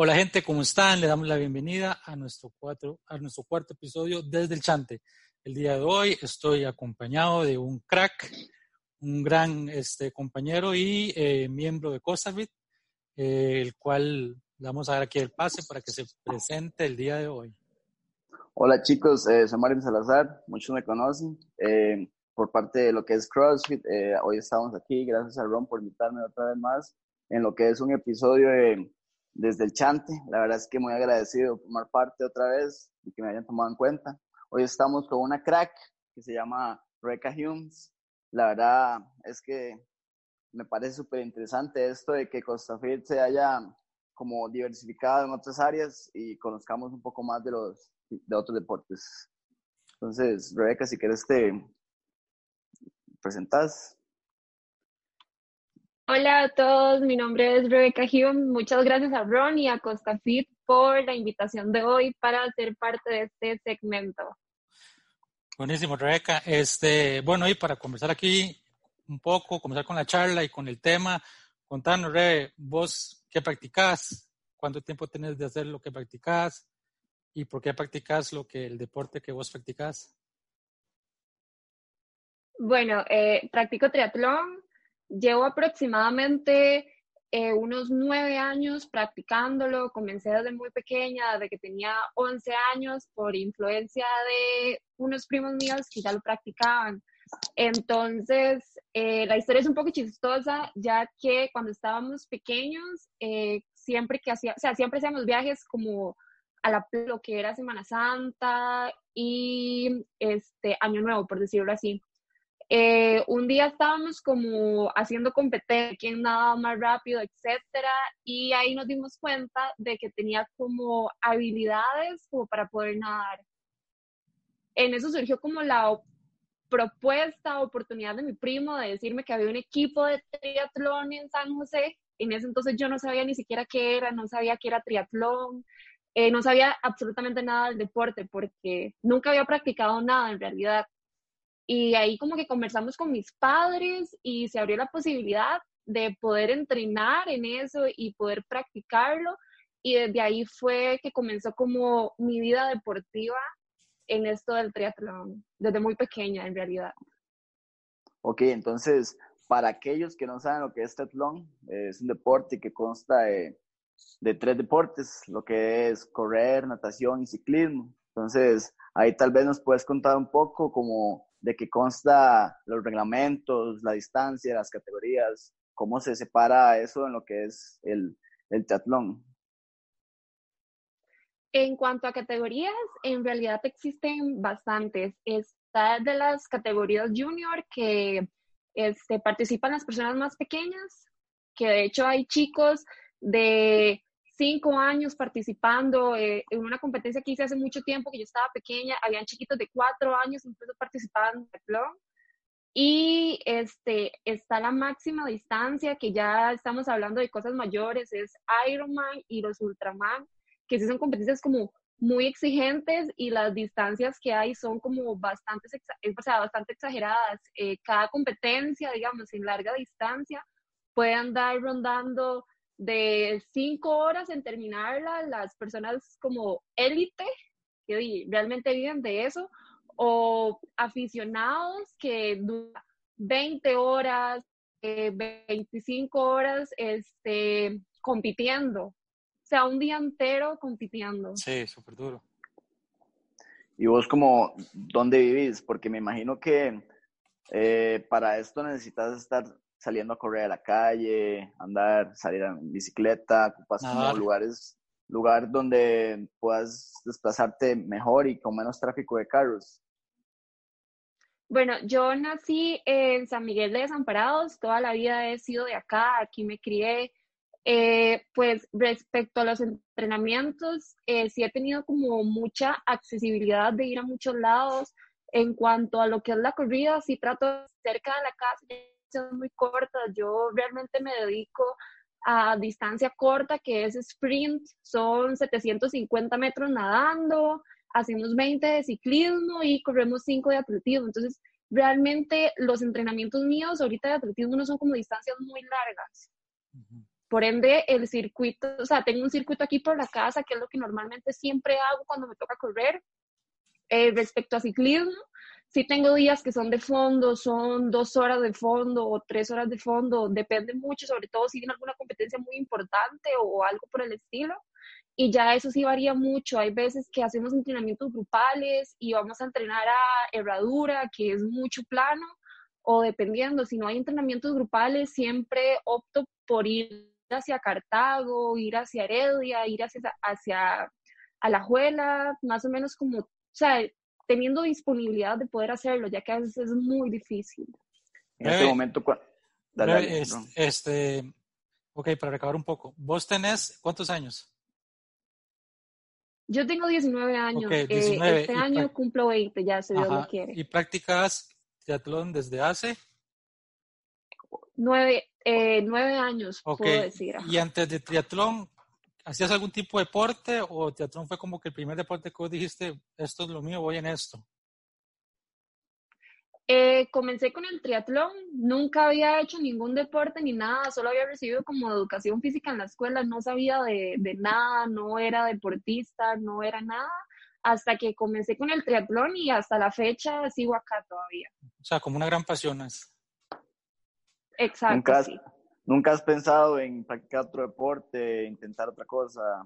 Hola gente, ¿cómo están? Le damos la bienvenida a nuestro, cuatro, a nuestro cuarto episodio desde el Chante. El día de hoy estoy acompañado de un crack, un gran este, compañero y eh, miembro de CostaFit, eh, el cual le vamos a dar aquí el pase para que se presente el día de hoy. Hola chicos, eh, soy Mario Salazar, muchos me conocen eh, por parte de lo que es CrossFit. hoy estamos aquí, gracias a Ron por invitarme otra vez más en lo que es un episodio de desde el Chante. La verdad es que muy agradecido por formar parte otra vez y que me hayan tomado en cuenta. Hoy estamos con una crack que se llama Rebeca Humes. La verdad es que me parece súper interesante esto de que Costa Fit se haya como diversificado en otras áreas y conozcamos un poco más de los de otros deportes. Entonces, Rebeca, si quieres te presentas. Hola a todos, mi nombre es Rebeca Hume. Muchas gracias a Ron y a CostaFit por la invitación de hoy para ser parte de este segmento. Buenísimo, Rebeca. Este, bueno, y para conversar aquí un poco, comenzar con la charla y con el tema, contanos, Rebe, vos qué practicás, cuánto tiempo tenés de hacer lo que practicás y por qué practicás lo que el deporte que vos practicás. Bueno, eh, practico triatlón, Llevo aproximadamente eh, unos nueve años practicándolo. Comencé desde muy pequeña, desde que tenía 11 años, por influencia de unos primos míos que ya lo practicaban. Entonces, eh, la historia es un poco chistosa, ya que cuando estábamos pequeños, eh, siempre que hacía, o sea, siempre hacíamos viajes como a la, lo que era Semana Santa y este Año Nuevo, por decirlo así. Eh, un día estábamos como haciendo competencia, quién nadaba más rápido, etcétera, y ahí nos dimos cuenta de que tenía como habilidades como para poder nadar. En eso surgió como la propuesta, oportunidad de mi primo de decirme que había un equipo de triatlón en San José. En ese entonces yo no sabía ni siquiera qué era, no sabía qué era triatlón, eh, no sabía absolutamente nada del deporte porque nunca había practicado nada en realidad. Y ahí como que conversamos con mis padres y se abrió la posibilidad de poder entrenar en eso y poder practicarlo. Y desde ahí fue que comenzó como mi vida deportiva en esto del triatlón, desde muy pequeña en realidad. Ok, entonces, para aquellos que no saben lo que es triatlón, es un deporte que consta de, de tres deportes, lo que es correr, natación y ciclismo. Entonces, ahí tal vez nos puedes contar un poco como de qué consta los reglamentos, la distancia, las categorías, cómo se separa eso en lo que es el, el triatlón. En cuanto a categorías, en realidad existen bastantes. Está de las categorías junior que este, participan las personas más pequeñas, que de hecho hay chicos de cinco años participando eh, en una competencia que hice hace mucho tiempo, que yo estaba pequeña, habían chiquitos de cuatro años, incluso participaban en triatlón. Y este, está la máxima distancia, que ya estamos hablando de cosas mayores, es Ironman y los Ultraman, que sí son competencias como muy exigentes y las distancias que hay son como bastante, o sea, bastante exageradas. Eh, cada competencia, digamos, en larga distancia, puede andar rondando de cinco horas en terminarla, las personas como élite, que realmente viven de eso, o aficionados que duran 20 horas, 25 eh, horas este, compitiendo. O sea, un día entero compitiendo. Sí, súper duro. ¿Y vos como dónde vivís? Porque me imagino que eh, para esto necesitas estar saliendo a correr a la calle, andar, salir en bicicleta, ocupas como lugares, lugar donde puedas desplazarte mejor y con menos tráfico de carros. Bueno, yo nací en San Miguel de Desamparados, toda la vida he sido de acá, aquí me crié. Eh, pues respecto a los entrenamientos, eh, sí he tenido como mucha accesibilidad de ir a muchos lados. En cuanto a lo que es la corrida, sí trato cerca de la casa, muy cortas. Yo realmente me dedico a distancia corta, que es sprint, son 750 metros nadando, hacemos 20 de ciclismo y corremos 5 de atletismo. Entonces, realmente los entrenamientos míos ahorita de atletismo no son como distancias muy largas. Por ende, el circuito, o sea, tengo un circuito aquí por la casa, que es lo que normalmente siempre hago cuando me toca correr. Eh, respecto a ciclismo, sí tengo días que son de fondo, son dos horas de fondo o tres horas de fondo, depende mucho, sobre todo si tiene alguna competencia muy importante o algo por el estilo. Y ya eso sí varía mucho. Hay veces que hacemos entrenamientos grupales y vamos a entrenar a herradura, que es mucho plano, o dependiendo, si no hay entrenamientos grupales, siempre opto por ir hacia Cartago, ir hacia Heredia, ir hacia, hacia Alajuela, más o menos como, o sea, teniendo disponibilidad de poder hacerlo, ya que a veces es muy difícil. En este momento, dale, este, ok, para recabar un poco, ¿vos tenés cuántos años? Yo tengo 19 años. Eh, este año cumplo 20, ya se Dios lo quiere. ¿Y practicas triatlón desde hace? Nueve, eh, nueve años, puedo decir. ¿Y antes de triatlón, hacías algún tipo de deporte o triatlón fue como que el primer deporte que vos dijiste, esto es lo mío, voy en esto? Eh, comencé con el triatlón, nunca había hecho ningún deporte ni nada, solo había recibido como educación física en la escuela, no sabía de, de nada, no era deportista, no era nada, hasta que comencé con el triatlón y hasta la fecha sigo acá todavía. O sea, como una gran pasión es. Exacto. ¿Nunca has, ¿Nunca has pensado en practicar otro deporte, intentar otra cosa?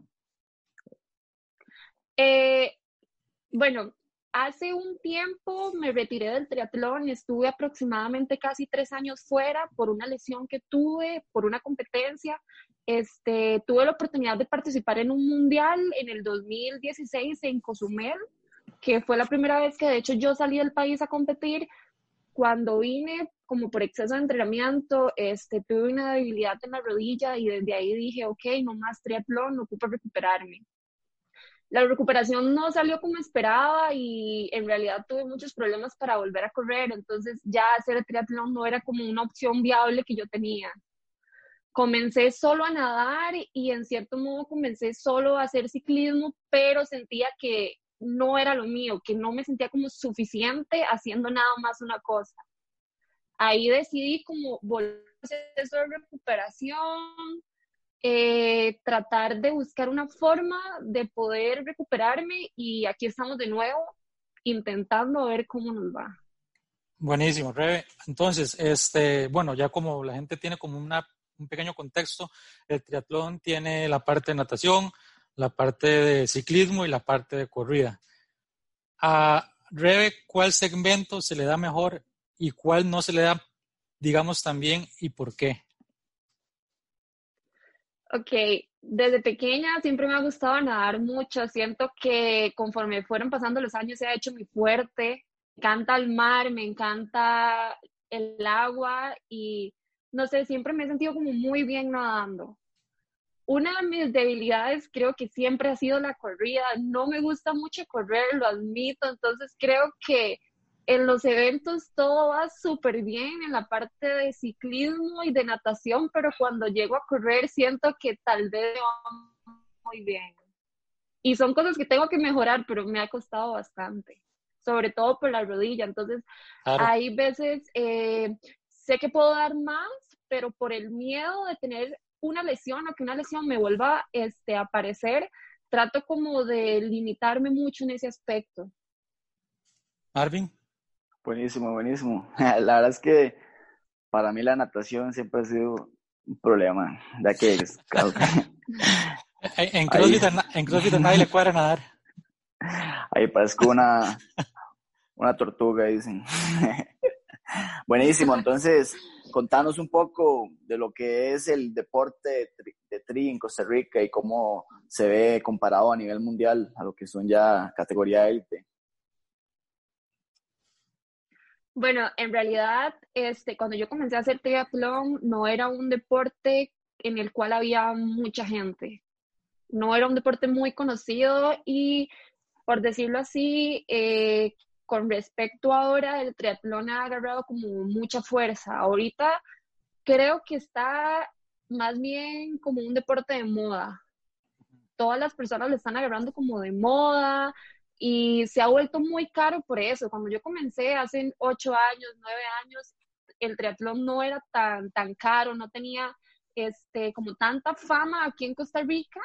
Eh, bueno, Hace un tiempo me retiré del triatlón, estuve aproximadamente casi tres años fuera por una lesión que tuve, por una competencia. Este, tuve la oportunidad de participar en un mundial en el 2016 en Cozumel, que fue la primera vez que de hecho yo salí del país a competir. Cuando vine, como por exceso de entrenamiento, este, tuve una debilidad en la rodilla y desde ahí dije, ok, no más triatlón, no ocupo recuperarme la recuperación no salió como esperaba y en realidad tuve muchos problemas para volver a correr, entonces ya hacer triatlón no era como una opción viable que yo tenía. Comencé solo a nadar y en cierto modo comencé solo a hacer ciclismo, pero sentía que no era lo mío, que no me sentía como suficiente haciendo nada más una cosa. Ahí decidí como volver a hacer eso de recuperación, eh, tratar de buscar una forma de poder recuperarme y aquí estamos de nuevo intentando ver cómo nos va. Buenísimo, Rebe. Entonces, este, bueno, ya como la gente tiene como una, un pequeño contexto, el triatlón tiene la parte de natación, la parte de ciclismo y la parte de corrida. A Rebe, ¿cuál segmento se le da mejor y cuál no se le da, digamos, también y por qué? Ok, desde pequeña siempre me ha gustado nadar mucho. Siento que conforme fueron pasando los años se ha hecho muy fuerte. Me encanta el mar, me encanta el agua y no sé, siempre me he sentido como muy bien nadando. Una de mis debilidades creo que siempre ha sido la corrida. No me gusta mucho correr, lo admito, entonces creo que en los eventos todo va súper bien en la parte de ciclismo y de natación, pero cuando llego a correr siento que tal vez va muy bien. Y son cosas que tengo que mejorar, pero me ha costado bastante, sobre todo por la rodilla. Entonces, hay veces, eh, sé que puedo dar más, pero por el miedo de tener una lesión o que una lesión me vuelva este, a aparecer, trato como de limitarme mucho en ese aspecto. Marvin. Buenísimo, buenísimo. La verdad es que para mí la natación siempre ha sido un problema, ya que es, en, CrossFit, en CrossFit a nadie le cuadra nadar. Ahí parezco una, una tortuga, dicen. Buenísimo, entonces contanos un poco de lo que es el deporte de tri en Costa Rica y cómo se ve comparado a nivel mundial a lo que son ya categoría élite. Bueno, en realidad, este, cuando yo comencé a hacer triatlón, no era un deporte en el cual había mucha gente. No era un deporte muy conocido y, por decirlo así, eh, con respecto ahora, el triatlón ha agarrado como mucha fuerza. Ahorita creo que está más bien como un deporte de moda. Todas las personas lo están agarrando como de moda, y se ha vuelto muy caro por eso. Cuando yo comencé hace ocho años, nueve años, el triatlón no era tan, tan caro, no tenía este, como tanta fama aquí en Costa Rica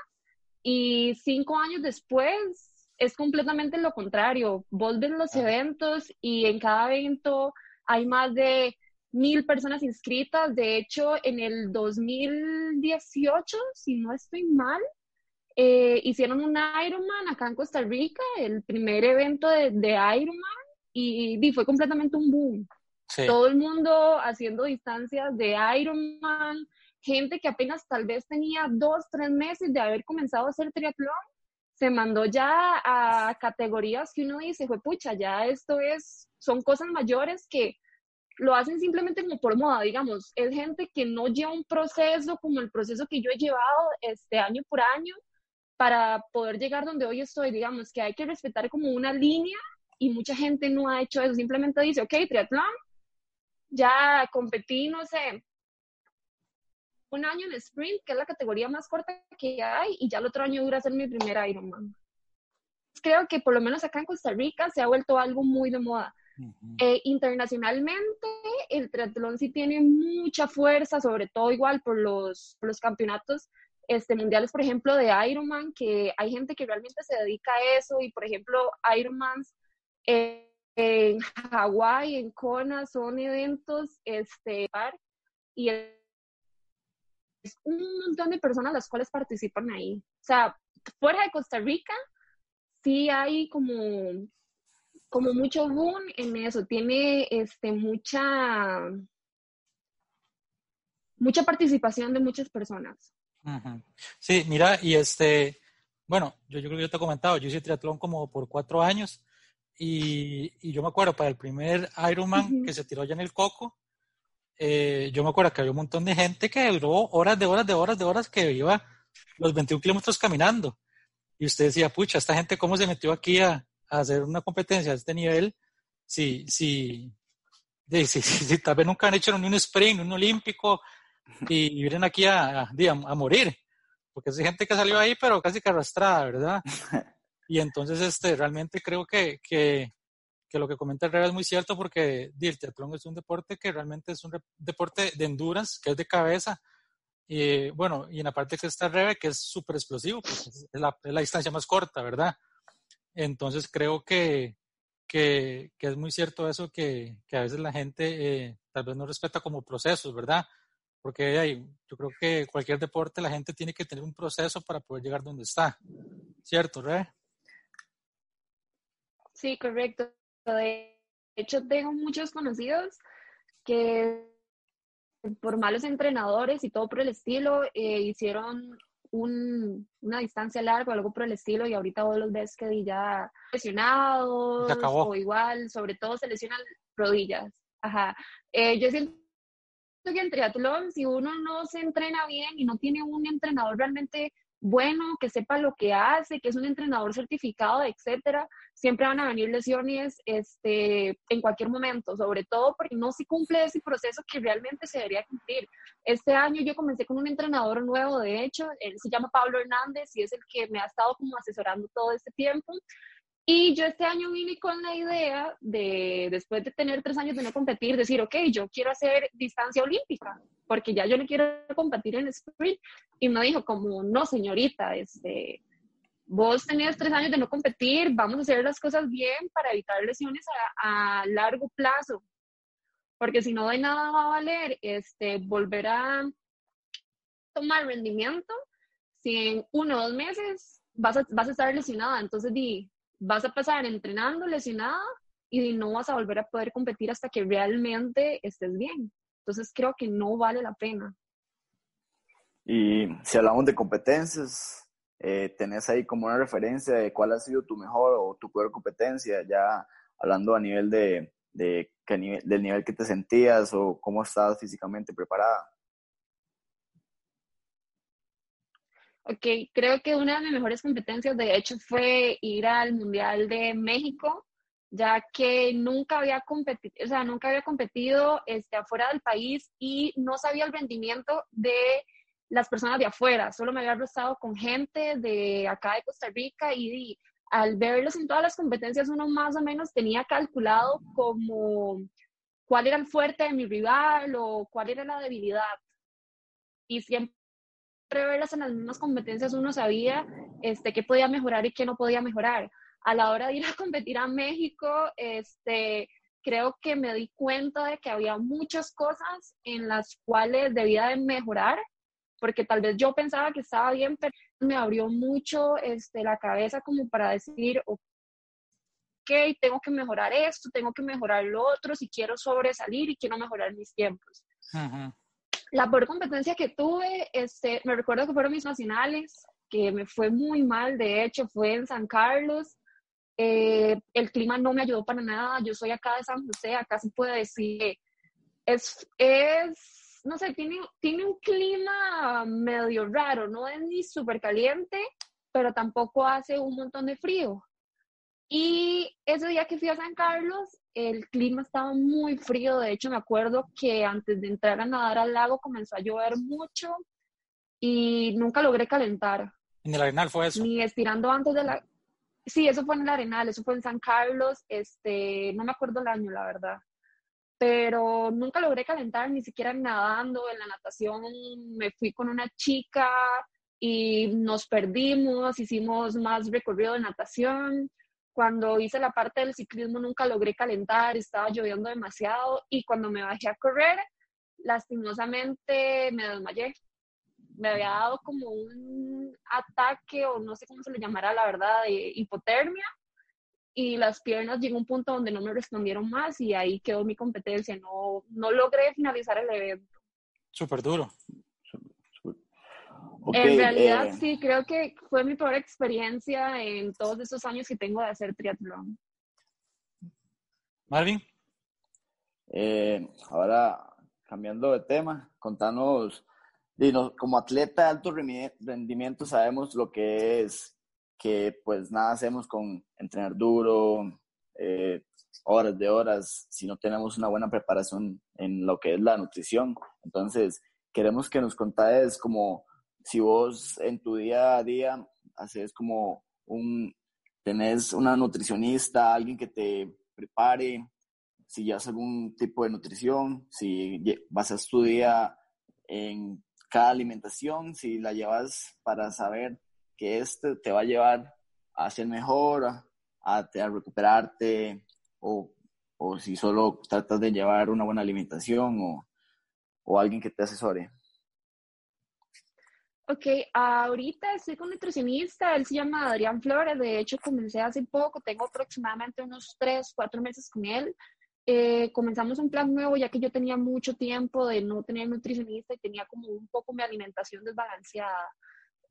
y cinco años después es completamente lo contrario. Vos ves los eventos y en cada evento hay más de mil personas inscritas. De hecho, en el 2018, si no estoy mal, eh, hicieron un Ironman acá en Costa Rica, el primer evento de, de Ironman, y, fue completamente un boom. Todo el mundo haciendo distancias de Ironman, gente que apenas tal vez tenía dos, tres meses de haber comenzado a hacer triatlón, se mandó ya a categorías que uno dice, fue pucha, ya esto es, son cosas mayores que lo hacen simplemente como por moda, digamos, es gente que no lleva un proceso como el proceso que yo he llevado este año por año para poder llegar donde hoy estoy, digamos, que hay que respetar como una línea y mucha gente no ha hecho eso, simplemente dice, ok, triatlón, ya competí, no sé, un año en sprint, que es la categoría más corta que hay, y ya el otro año dura ser mi primer Ironman. Creo que por lo menos acá en Costa Rica se ha vuelto algo muy de moda. Eh, internacionalmente, el triatlón sí tiene mucha fuerza, sobre todo igual por los, los campeonatos este, mundiales, por ejemplo, de Ironman, que hay gente que realmente se dedica a eso, y por ejemplo, Ironmans eh, en Hawái, en Kona, son eventos, este, y un montón de personas las cuales participan ahí. O sea, fuera de Costa Rica, sí hay como, como mucho boom en eso. Tiene este, mucha, mucha participación de muchas personas. Sí, mira, y este, bueno, yo, yo creo que yo te he comentado, yo hice triatlón como por cuatro años y, y yo me acuerdo para el primer Ironman que se tiró allá en el Coco, eh, yo me acuerdo que había un montón de gente que duró horas de horas de horas de horas que iba los 21 kilómetros caminando. Y usted decía, pucha, esta gente cómo se metió aquí a, hacer una competencia de este nivel si, si, si, si, tal vez nunca han hecho ni un sprint, un olímpico y vienen aquí a, a, a, morir. Porque hay gente que salió ahí, pero casi que arrastrada, ¿verdad? Y entonces, este, realmente creo que, que, que lo que comenta el Rebe es muy cierto porque el triatlón es un deporte que realmente es un deporte de endurance, que es de cabeza. Y bueno, y en la parte que está Rebe, que es súper explosivo, pues es la, es la, distancia más corta, ¿verdad? Entonces creo que, que, que es muy cierto eso que, que a veces la gente eh, tal vez no respeta como procesos, ¿verdad? Porque hay, yo creo que cualquier deporte la gente tiene que tener un proceso para poder llegar donde está, ¿cierto, Rebe? Sí, correcto. De hecho, tengo muchos conocidos que por malos entrenadores y todo por el estilo, eh, hicieron una distancia larga o algo por el estilo y ahorita vos los ves que ya lesionados o igual, sobre todo se lesionan rodillas. Ajá. Eh, yo siento que en triatlón, si uno no se entrena bien y no tiene un entrenador realmente bueno, que sepa lo que hace, que es un entrenador certificado, etcétera, siempre van a venir lesiones este, en cualquier momento, sobre todo porque no se cumple ese proceso que realmente se debería cumplir. Este año yo comencé con un entrenador nuevo, de hecho, él se llama Pablo Hernández y es el que me ha estado como asesorando todo este tiempo. Y yo este año vine con la idea de, después de tener tres años de no competir, decir, ok, yo quiero hacer distancia olímpica, porque ya yo no quiero competir en sprint. Y me dijo como, no, señorita, este, vos tenías tres años de no competir, vamos a hacer las cosas bien para evitar lesiones a, a largo plazo. Porque si no de nada va a valer este, volver a tomar rendimiento si en uno o dos meses vas a, vas a estar lesionada. Entonces, di, vas a pasar entrenando lesionada y no vas a volver a poder competir hasta que realmente estés bien. Entonces creo que no vale la pena. Y si hablamos de competencias, eh, ¿tenés ahí como una referencia de cuál ha sido tu mejor o tu peor competencia? Ya hablando a nivel de, de, del nivel que te sentías o cómo estabas físicamente preparada. Ok, creo que una de mis mejores competencias, de hecho, fue ir al Mundial de México, ya que nunca había competido, o sea, nunca había competido este, afuera del país y no sabía el rendimiento de las personas de afuera. Solo me había rozado con gente de acá de Costa Rica y, al verlos en todas las competencias, uno más o menos tenía calculado como cuál era el fuerte de mi rival o cuál era la debilidad y siempre verlas en las mismas competencias uno sabía este, qué podía mejorar y qué no podía mejorar. A la hora de ir a competir a México, este, creo que me di cuenta de que había muchas cosas en las cuales debía de mejorar, porque tal vez yo pensaba que estaba bien, pero me abrió mucho este, la cabeza como para decir, ok, tengo que mejorar esto, tengo que mejorar lo otro, si quiero sobresalir y quiero mejorar mis tiempos. La peor competencia que tuve, este, me recuerdo que fueron mis nacionales, que me fue muy mal, de hecho, fue en San Carlos. Eh, el clima no me ayudó para nada, yo soy acá de San José, acá se puede decir, es, es no sé, tiene, tiene un clima medio raro, no es ni súper caliente, pero tampoco hace un montón de frío. Y ese día que fui a San Carlos, el clima estaba muy frío. De hecho, me acuerdo que antes de entrar a nadar al lago comenzó a llover mucho y nunca logré calentar. ¿En el Arenal fue eso? Ni estirando antes de la... Sí, eso fue en el Arenal, eso fue en San Carlos. Este, no me acuerdo el año, la verdad. Pero nunca logré calentar, ni siquiera nadando. En la natación me fui con una chica y nos perdimos, hicimos más recorrido de natación cuando hice la parte del ciclismo nunca logré calentar, estaba lloviendo demasiado y cuando me bajé a correr, lastimosamente me desmayé. Me había dado como un ataque o no sé cómo se le llamará la verdad, de hipotermia y las piernas llegó a un punto donde no me respondieron más y ahí quedó mi competencia. No, no logré finalizar el evento. Súper duro en realidad, eh, sí, creo que fue mi peor experiencia en todos esos años que tengo de hacer triatlón. Marvin. Eh, ahora, cambiando de tema, contanos, como atleta de alto rendimiento sabemos lo que es que pues nada hacemos con entrenar duro, eh, horas de horas, si no tenemos una buena preparación en lo que es la nutrición. Entonces, queremos que nos contáis como si vos en tu día a día haces como un, tenés una nutricionista, alguien que te prepare, si llevas algún tipo de nutrición, si vas a estudiar en cada alimentación, si la llevas para saber que este te va a llevar a ser mejor, a, a, recuperarte, o, o, si solo tratas de llevar una buena alimentación o, o alguien que te asesore. Ok, ahorita estoy con un nutricionista, él se llama Adrián Flores, de hecho comencé hace poco, tengo aproximadamente unos tres, cuatro meses con él. Eh, comenzamos un plan nuevo ya que yo tenía mucho tiempo de no tener nutricionista y tenía como un poco mi alimentación desbalanceada.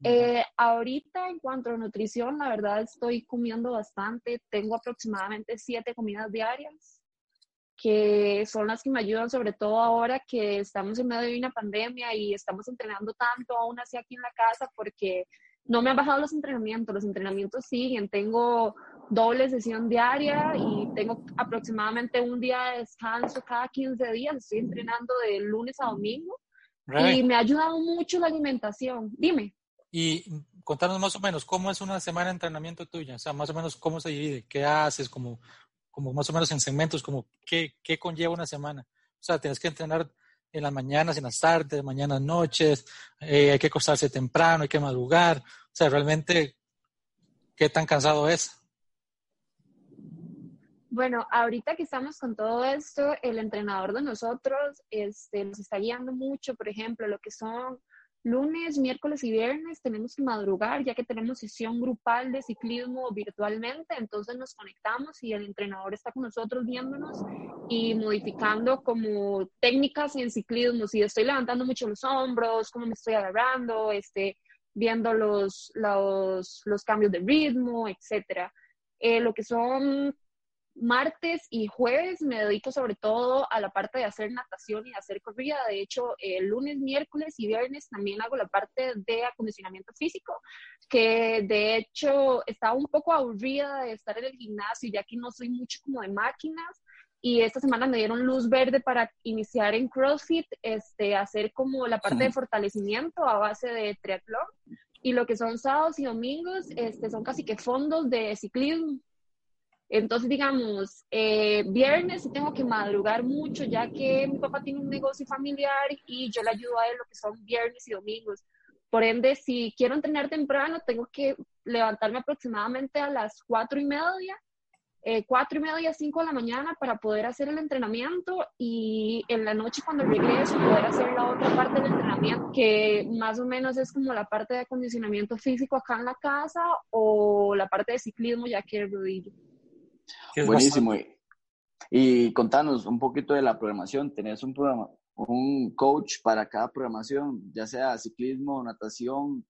Eh, ahorita en cuanto a nutrición, la verdad estoy comiendo bastante, tengo aproximadamente siete comidas diarias que son las que me ayudan, sobre todo ahora que estamos en medio de una pandemia y estamos entrenando tanto aún así aquí en la casa, porque no me han bajado los entrenamientos, los entrenamientos siguen, tengo doble sesión diaria y tengo aproximadamente un día de descanso cada 15 días, estoy entrenando de lunes a domingo y me ha ayudado mucho la alimentación. Dime. Y contanos más o menos cómo es una semana de entrenamiento tuya, o sea, más o menos cómo se divide, qué haces, como como más o menos en segmentos, como qué, qué conlleva una semana. O sea, tienes que entrenar en las mañanas, en las tardes, mañanas, noches, eh, hay que acostarse temprano, hay que madrugar. O sea, realmente, ¿qué tan cansado es? Bueno, ahorita que estamos con todo esto, el entrenador de nosotros este, nos está guiando mucho, por ejemplo, lo que son lunes, miércoles y viernes tenemos que madrugar ya que tenemos sesión grupal de ciclismo virtualmente, entonces nos conectamos y el entrenador está con nosotros viéndonos y modificando como técnicas en ciclismo, si estoy levantando mucho los hombros, cómo me estoy agarrando, este, viendo los, los, los cambios de ritmo, etcétera. Eh, lo que son martes y jueves me dedico sobre todo a la parte de hacer natación y hacer corrida. De hecho, el lunes, miércoles y viernes también hago la parte de acondicionamiento físico, que de hecho estaba un poco aburrida de estar en el gimnasio, ya que no soy mucho como de máquinas. Y esta semana me dieron luz verde para iniciar en CrossFit, este, hacer como la parte de fortalecimiento a base de triatlón. Y lo que son sábados y domingos, este, son casi que fondos de ciclismo Entonces, digamos, eh, viernes tengo que madrugar mucho, ya que mi papá tiene un negocio familiar y yo le ayudo a él lo que son viernes y domingos. Por ende, si quiero entrenar temprano, tengo que levantarme aproximadamente a las cuatro y media eh, cuatro y media, cinco de la mañana para poder hacer el entrenamiento y en la noche cuando regreso poder hacer la otra parte del entrenamiento, que más o menos es como la parte de acondicionamiento físico acá en la casa o la parte de ciclismo ya que el rodillo. Buenísimo. Y contanos un poquito de la programación. ¿Tenés un programa, un coach para cada programación, ya sea ciclismo, natación,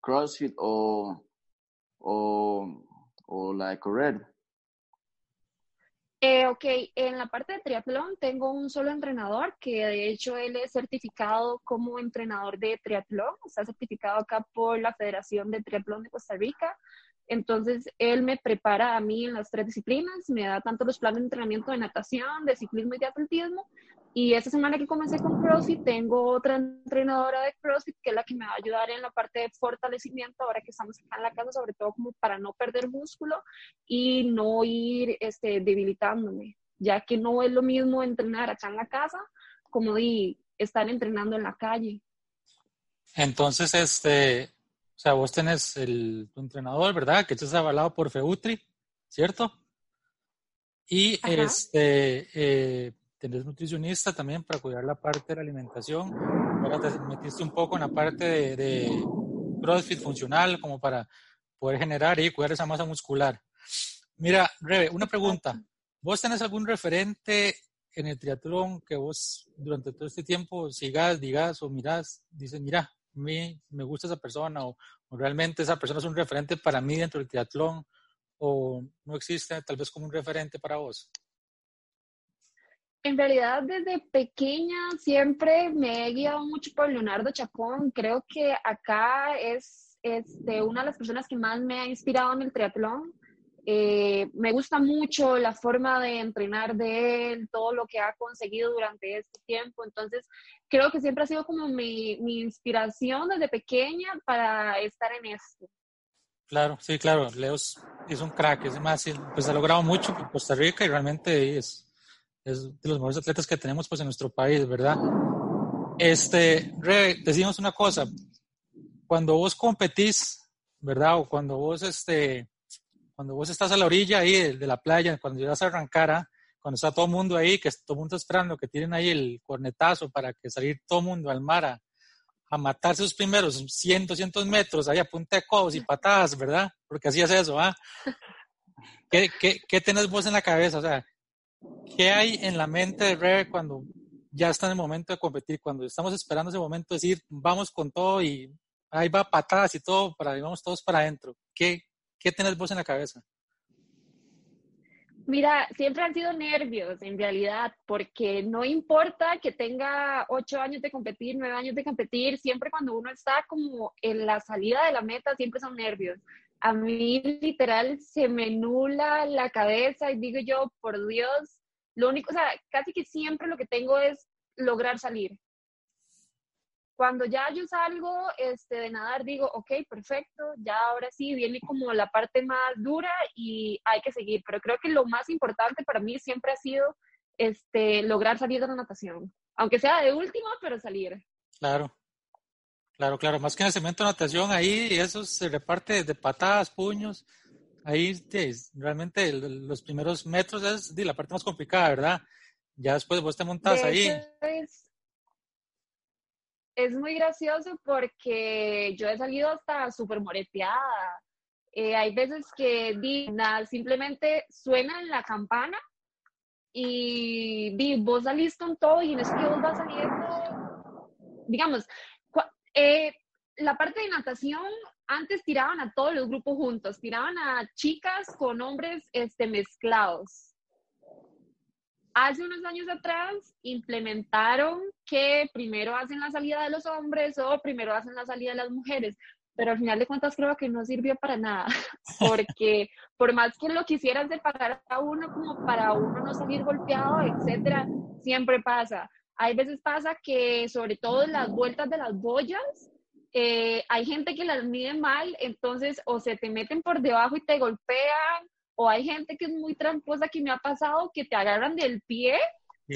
CrossFit o, o, o la de correr? Eh, ok, en la parte de triatlón tengo un solo entrenador que de hecho él es certificado como entrenador de triatlón, está certificado acá por la Federación de Triatlón de Costa Rica. Entonces, él me prepara a mí en las tres disciplinas, me da tanto los planes de entrenamiento de natación, de ciclismo y de atletismo, y esta semana que comencé con CrossFit, tengo otra entrenadora de CrossFit que es la que me va a ayudar en la parte de fortalecimiento ahora que estamos acá en la casa, sobre todo como para no perder músculo y no ir este, debilitándome, ya que no es lo mismo entrenar acá en la casa como de estar entrenando en la calle. Entonces, este, o sea, vos tenés el, tu entrenador, ¿verdad? Que estás avalado por FEUTRI, ¿cierto? Y este, eh, tenés nutricionista también para cuidar la parte de la alimentación. Ahora te metiste un poco en la parte de, CrossFit funcional, como para poder generar y cuidar esa masa muscular. Mira, Rebe, una pregunta. ¿Vos tenés algún referente en el triatlón que vos durante todo este tiempo sigas, digas o mirás, dices, mira, mí me gusta esa persona o, realmente esa persona es un referente para mí dentro del triatlón o no existe tal vez como un referente para vos? En realidad, desde pequeña siempre me he guiado mucho por Leonardo Chacón. Creo que acá es este, una de las personas que más me ha inspirado en el triatlón. Eh, me gusta mucho la forma de entrenar de él, todo lo que ha conseguido durante este tiempo. Entonces, creo que siempre ha sido como mi, mi inspiración desde pequeña para estar en esto. Claro, sí, claro. Leo es, un crack, es más, pues ha logrado mucho en Costa Rica y realmente es, es de los mejores atletas que tenemos pues en nuestro país, ¿verdad? Este, Re, decimos una cosa, cuando vos competís, ¿verdad? O cuando vos, este, cuando vos estás a la orilla ahí de, la playa, cuando llegas a arrancar, ¿ah? cuando está todo el mundo ahí, que todo el mundo esperando, que tienen ahí el cornetazo para que salir todo el mundo al mar a, a matarse los primeros 100, 200 metros, ahí a punta de codos y patadas, ¿verdad? Porque así es eso, ¿ah? ¿Qué, qué, ¿Qué tenés vos en la cabeza? O sea, ¿Qué hay en la mente de Rebe cuando ya está en el momento de competir? Cuando estamos esperando ese momento de decir, vamos con todo y ahí va patadas y todo, para vamos todos para adentro. ¿Qué, ¿Qué tenés vos en la cabeza? Mira, siempre han sido nervios en realidad, porque no importa que tenga ocho años de competir, nueve años de competir, siempre cuando uno está como en la salida de la meta, siempre son nervios a mí literal se me nula la cabeza y digo yo, por Dios, lo único, o sea, casi que siempre lo que tengo es lograr salir. Cuando ya yo salgo este, de nadar, digo, ok, perfecto, ya ahora sí viene como la parte más dura y hay que seguir. Pero creo que lo más importante para mí siempre ha sido este, lograr salir de la natación, aunque sea de último, pero salir. Claro, Claro, claro, más que en el cemento de natación, ahí eso se reparte de patadas, puños. Ahí realmente los primeros metros es la parte más complicada, ¿verdad? Ya después vos te montas ahí. Es, muy gracioso porque yo he salido hasta súper moreteada. Eh, hay veces que simplemente suena en la campana y di, vos salís con todo y en eso que vos vas saliendo, digamos, eh, la parte de natación, antes tiraban a todos los grupos juntos, tiraban a chicas con hombres este, mezclados. Hace unos años atrás implementaron que primero hacen la salida de los hombres o primero hacen la salida de las mujeres, pero al final de cuentas creo que no sirvió para nada, porque por más que lo quisieran separar a uno como para uno no salir golpeado, etcétera, siempre pasa. Hay veces pasa que, sobre todo en las vueltas de las boyas, eh, hay gente que las mide mal, entonces o se te meten por debajo y te golpean, o hay gente que es muy tramposa que me ha pasado que te agarran del pie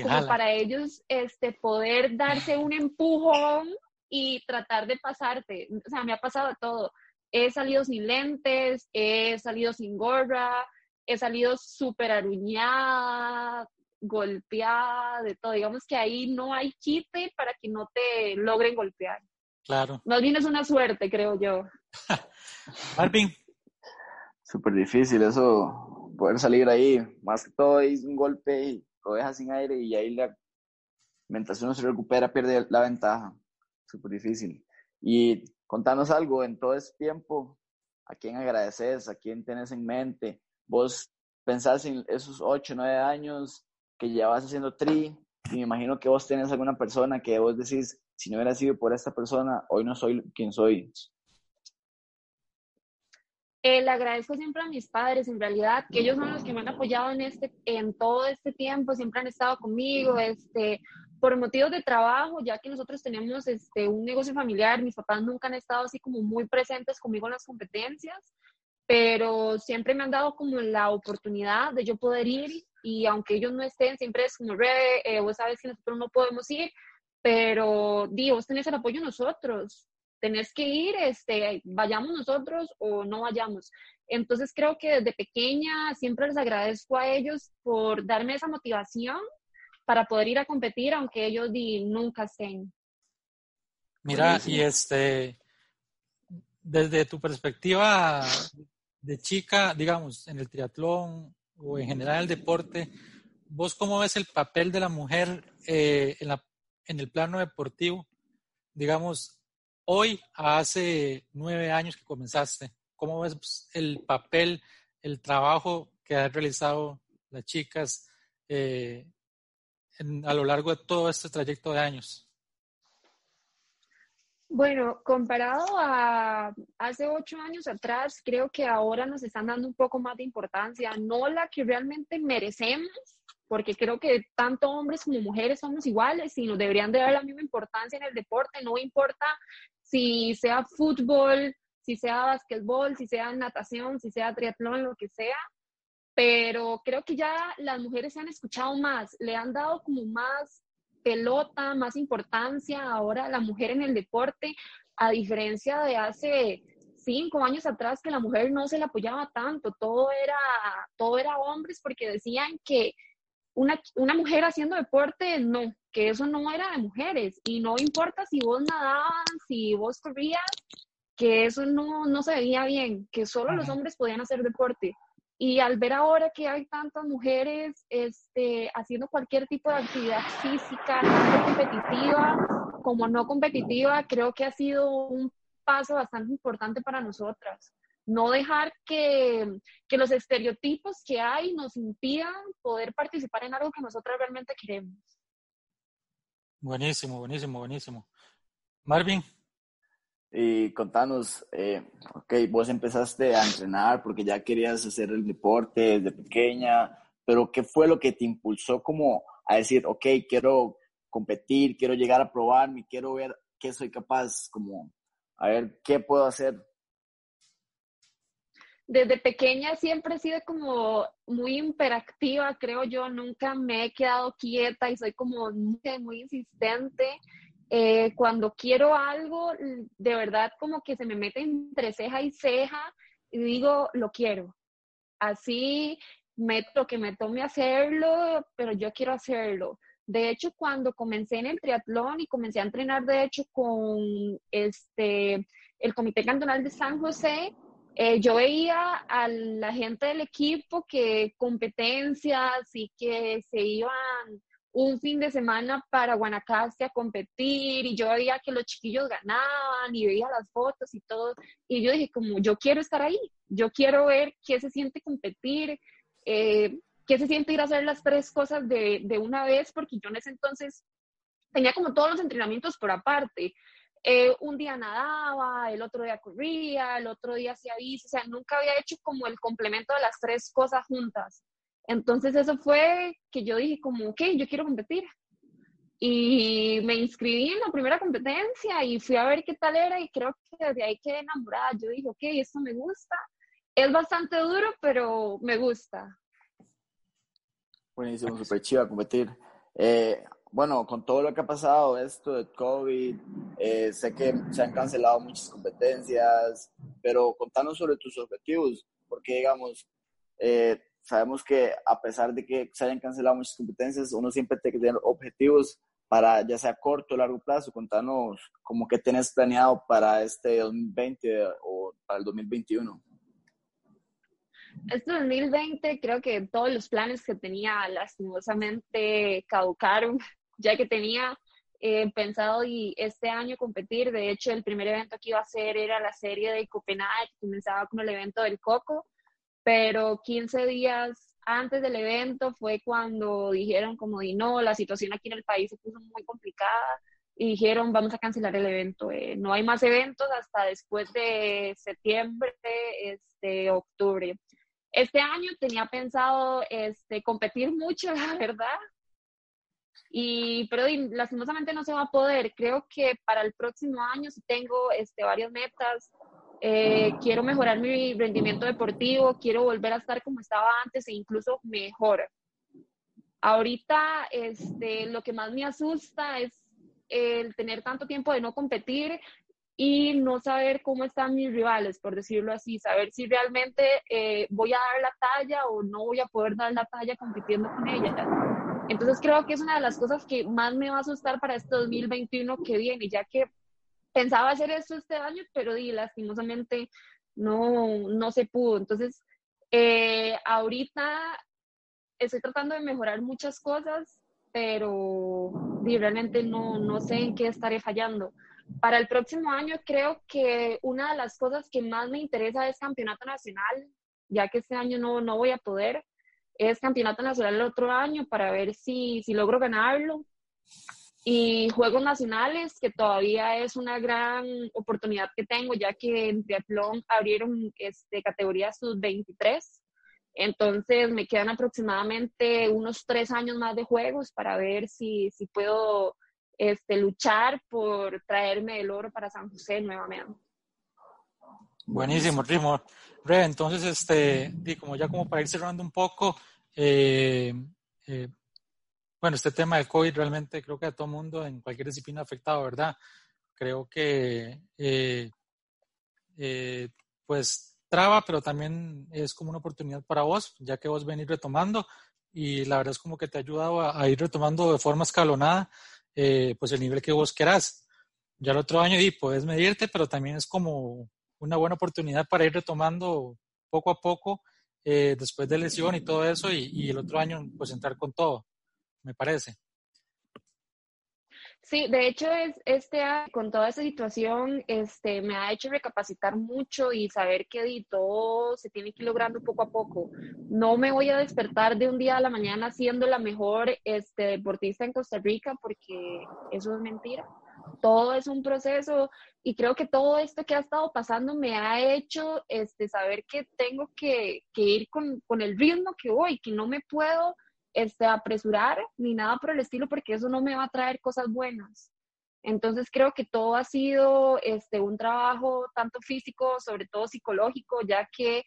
como para ellos este, poder darse un empujón y tratar de pasarte. O sea, me ha pasado todo. He salido sin lentes, he salido sin gorra, he salido súper aruñada, golpeada, de todo. Digamos que ahí no hay quite para que no te logren golpear. Claro. Más bien es una suerte, creo yo. Marvin. Súper difícil eso, poder salir ahí. Más que todo es un golpe y lo deja sin aire y ahí la, mientras uno se recupera pierde la ventaja. Súper difícil. Y contanos algo, en todo ese tiempo, ¿a quién agradeces? ¿A quién tienes en mente? Vos pensás en esos ocho, nueve años que llevas haciendo tri y me imagino que vos tenés alguna persona que vos decís, si no hubiera sido por esta persona, hoy no soy quien soy. Eh, le agradezco siempre a mis padres, en realidad, que ellos son los que me han apoyado en, este, en todo este tiempo, siempre han estado conmigo, este, por motivos de trabajo, ya que nosotros tenemos este, un negocio familiar, mis papás nunca han estado así como muy presentes conmigo en las competencias, pero siempre me han dado como la oportunidad de yo poder ir y aunque ellos no estén, siempre es como, eh, vos sabes que nosotros no podemos ir, pero digo, vos tenés el apoyo de nosotros, tenés que ir, este, vayamos nosotros o no vayamos. Entonces creo que desde pequeña siempre les agradezco a ellos por darme esa motivación para poder ir a competir, aunque ellos di, nunca estén. Mira, y este, desde tu perspectiva de chica, digamos, en el triatlón o en general el deporte, ¿vos cómo ves el papel de la mujer eh, en, la, en el plano deportivo? Digamos, hoy, hace nueve años que comenzaste, ¿cómo ves el papel, el trabajo que han realizado las chicas eh, a lo largo de todo este trayecto de años? Bueno, comparado a hace ocho años atrás, creo que ahora nos están dando un poco más de importancia, no la que realmente merecemos, porque creo que tanto hombres como mujeres somos iguales y nos deberían de dar la misma importancia en el deporte, no importa si sea fútbol, si sea básquetbol, si sea natación, si sea triatlón, lo que sea. Pero creo que ya las mujeres se han escuchado más, le han dado como más pelota, más importancia ahora a la mujer en el deporte, a diferencia de hace cinco años atrás que la mujer no se le apoyaba tanto, todo era, todo era hombres porque decían que una, una mujer haciendo deporte, no, que eso no era de mujeres. Y no importa si vos nadabas, si vos corrías, que eso no, no se veía bien, que solo los hombres podían hacer deporte. Y al ver ahora que hay tantas mujeres este, haciendo cualquier tipo de actividad física, tanto competitiva como no competitiva, creo que ha sido un paso bastante importante para nosotras no dejar que, los estereotipos que hay nos impidan poder participar en algo que nosotros realmente queremos. Buenísimo, buenísimo, buenísimo. Marvin. Y contanos, eh, ok, vos empezaste a entrenar porque ya querías hacer el deporte desde pequeña, pero ¿qué fue lo que te impulsó como a decir, ok, quiero competir, quiero llegar a probarme, quiero ver qué soy capaz, como a ver qué puedo hacer? Desde pequeña siempre he sido como muy imperactiva, creo yo, nunca me he quedado quieta y soy como muy, insistente. Eh, cuando quiero algo, de verdad como que se me mete entre ceja y ceja y digo, lo quiero. Así me, lo que me tome hacerlo, pero yo quiero hacerlo. De hecho, cuando comencé en el triatlón y comencé a entrenar, de hecho, con este, el Comité Cantonal de San José, eh, yo veía a la gente del equipo que competencias y que se iban un fin de semana para Guanacaste a competir y yo veía que los chiquillos ganaban y veía las fotos y todo y yo dije como yo quiero estar ahí, yo quiero ver qué se siente competir, eh, qué se siente ir a hacer las tres cosas de, de una vez porque yo en ese entonces tenía como todos los entrenamientos por aparte. Eh, un día nadaba, el otro día corría, el otro día hacía bici, o sea, nunca había hecho como el complemento de las tres cosas juntas. Entonces eso fue que yo dije como, ok, yo quiero competir. Y me inscribí en la primera competencia y fui a ver qué tal era y creo que desde ahí quedé enamorada. Yo dije, ok, esto me gusta. es bastante duro, pero me gusta. Buenísimo, súper chido a competir. Eh, bueno, con todo lo que ha pasado, esto de COVID, eh, sé que se han cancelado muchas competencias, pero contanos sobre tus objetivos, porque digamos, eh, sabemos que a pesar de que se hayan cancelado muchas competencias, uno siempre tiene que tener objetivos para ya sea corto o largo plazo. Contanos como que tenés planeado para este 2020 o para el 2021. Este 2020 creo que todos los planes que tenía lastimosamente caducaron ya que tenía eh, pensado y este año competir. De hecho, el primer evento que iba a hacer era la serie de Copenhague, que comenzaba con el evento del Coco, pero 15 días antes del evento fue cuando dijeron como di no, la situación aquí en el país se puso muy complicada y dijeron vamos a cancelar el evento. Eh, no hay más eventos hasta después de septiembre, este, octubre. Este año tenía pensado este, competir mucho, la verdad, y, pero lastimosamente no se va a poder. Creo que para el próximo año sí tengo este, varias metas. Eh, quiero mejorar mi rendimiento deportivo, quiero volver a estar como estaba antes e incluso mejor. Ahorita este, lo que más me asusta es el tener tanto tiempo de no competir y no saber cómo están mis rivales, por decirlo así, saber si realmente eh, voy a dar la talla o no voy a poder dar la talla compitiendo con ellas. Entonces creo que es una de las cosas que más me va a asustar para este 2021 que viene, ya que pensaba hacer esto este año, pero di, lastimosamente no, no se pudo. Entonces, eh, ahorita estoy tratando de mejorar muchas cosas, pero di, realmente no, no sé en qué estaré fallando. Para el próximo año creo que una de las cosas que más me interesa es campeonato nacional, ya que este año no, no voy a poder es campeonato nacional el otro año para ver si, si logro ganarlo. Y Juegos Nacionales, que todavía es una gran oportunidad que tengo, ya que en triatlón abrieron este, categoría sub-23. Entonces me quedan aproximadamente unos tres años más de juegos para ver si, si puedo este, luchar por traerme el oro para San José nuevamente. Buenísimo, Rimo. Entonces, este, y como ya como para ir cerrando un poco, eh, eh, bueno, este tema del COVID realmente creo que a todo mundo en cualquier disciplina ha afectado, ¿verdad? Creo que eh, pues traba, pero también es como una oportunidad para vos, ya que vos venís retomando y la verdad es como que te ha ayudado a, ir retomando de forma escalonada pues el nivel que vos querás. Ya el otro año y puedes medirte, pero también es como una buena oportunidad para ir retomando poco a poco eh, después de lesión y todo eso, y, el otro año pues entrar con todo, me parece. Sí, de hecho, es, este, con toda esa situación, este, me ha hecho recapacitar mucho y saber que todo se tiene que ir logrando poco a poco. No me voy a despertar de un día a la mañana siendo la mejor este, deportista en Costa Rica, porque eso es mentira todo es un proceso y creo que todo esto que ha estado pasando me ha hecho este, saber que tengo que, ir con, el ritmo que voy, que no me puedo este, apresurar ni nada por el estilo porque eso no me va a traer cosas buenas. Entonces creo que todo ha sido este, un trabajo tanto físico, sobre todo psicológico, ya que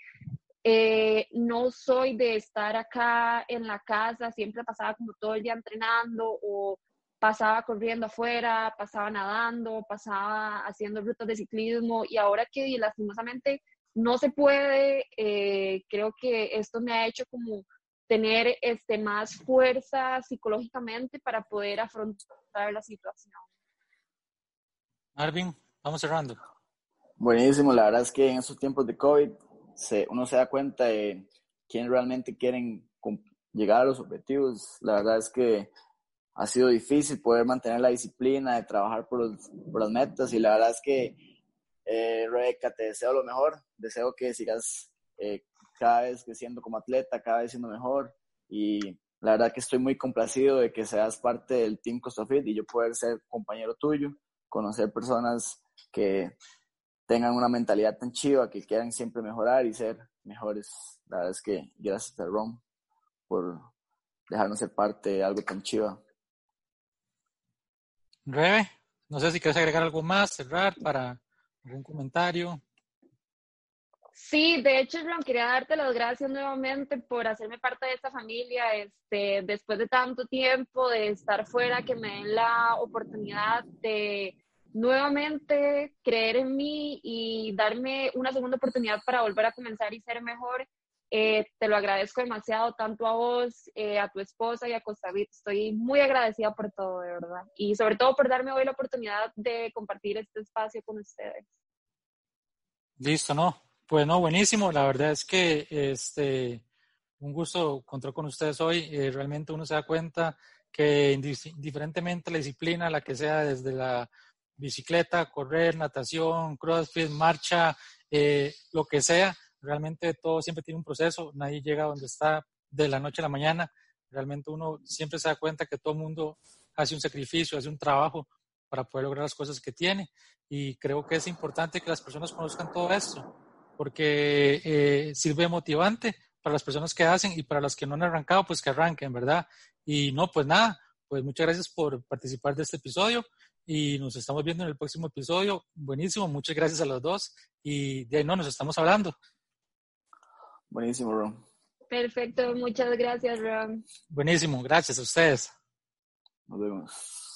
eh, no soy de estar acá en la casa, siempre pasaba como todo el día entrenando o pasaba corriendo afuera, pasaba nadando, pasaba haciendo rutas de ciclismo y ahora que lastimosamente no se puede, eh, creo que esto me ha hecho como tener este, más fuerza psicológicamente para poder afrontar la situación. Marvin, vamos cerrando. Buenísimo, la verdad es que en estos tiempos de COVID se, uno se da cuenta de quién realmente quieren llegar a los objetivos. La verdad es que ha sido difícil poder mantener la disciplina de trabajar por, las metas y la verdad es que, eh, Rebeca, te deseo lo mejor, deseo que sigas eh, cada vez creciendo como atleta, cada vez siendo mejor y la verdad que estoy muy complacido de que seas parte del Team CostaFit y yo poder ser compañero tuyo, conocer personas que tengan una mentalidad tan chiva, que quieran siempre mejorar y ser mejores. La verdad es que gracias a Ron por dejarnos ser parte de algo tan chiva. Rebe, no sé si quieres agregar algo más, cerrar para algún comentario. Sí, de hecho, Ron, quería darte las gracias nuevamente por hacerme parte de esta familia, este, después de tanto tiempo de estar fuera, que me den la oportunidad de nuevamente creer en mí y darme una segunda oportunidad para volver a comenzar y ser mejor. Eh, te lo agradezco demasiado, tanto a vos, eh, a tu esposa y a Costavit. Estoy muy agradecida por todo, de verdad. Y sobre todo por darme hoy la oportunidad de compartir este espacio con ustedes. Listo, ¿no? Pues no, buenísimo. La verdad es que este, un gusto contar con ustedes hoy. Eh, realmente uno se da cuenta que indiferentemente la disciplina, la que sea, desde la bicicleta, correr, natación, crossfit, marcha, eh, lo que sea. Realmente todo siempre tiene un proceso, nadie llega donde está de la noche a la mañana. Realmente uno siempre se da cuenta que todo el mundo hace un sacrificio, hace un trabajo para poder lograr las cosas que tiene. Y creo que es importante que las personas conozcan todo esto, porque eh, sirve motivante para las personas que hacen y para las que no han arrancado, pues que arranquen, ¿verdad? Y no, pues nada, pues muchas gracias por participar de este episodio y nos estamos viendo en el próximo episodio. Buenísimo, muchas gracias a los dos y de ahí no, nos estamos hablando. Buenísimo, Ron. Perfecto, muchas gracias, Ron. Buenísimo, gracias a ustedes. Nos vemos.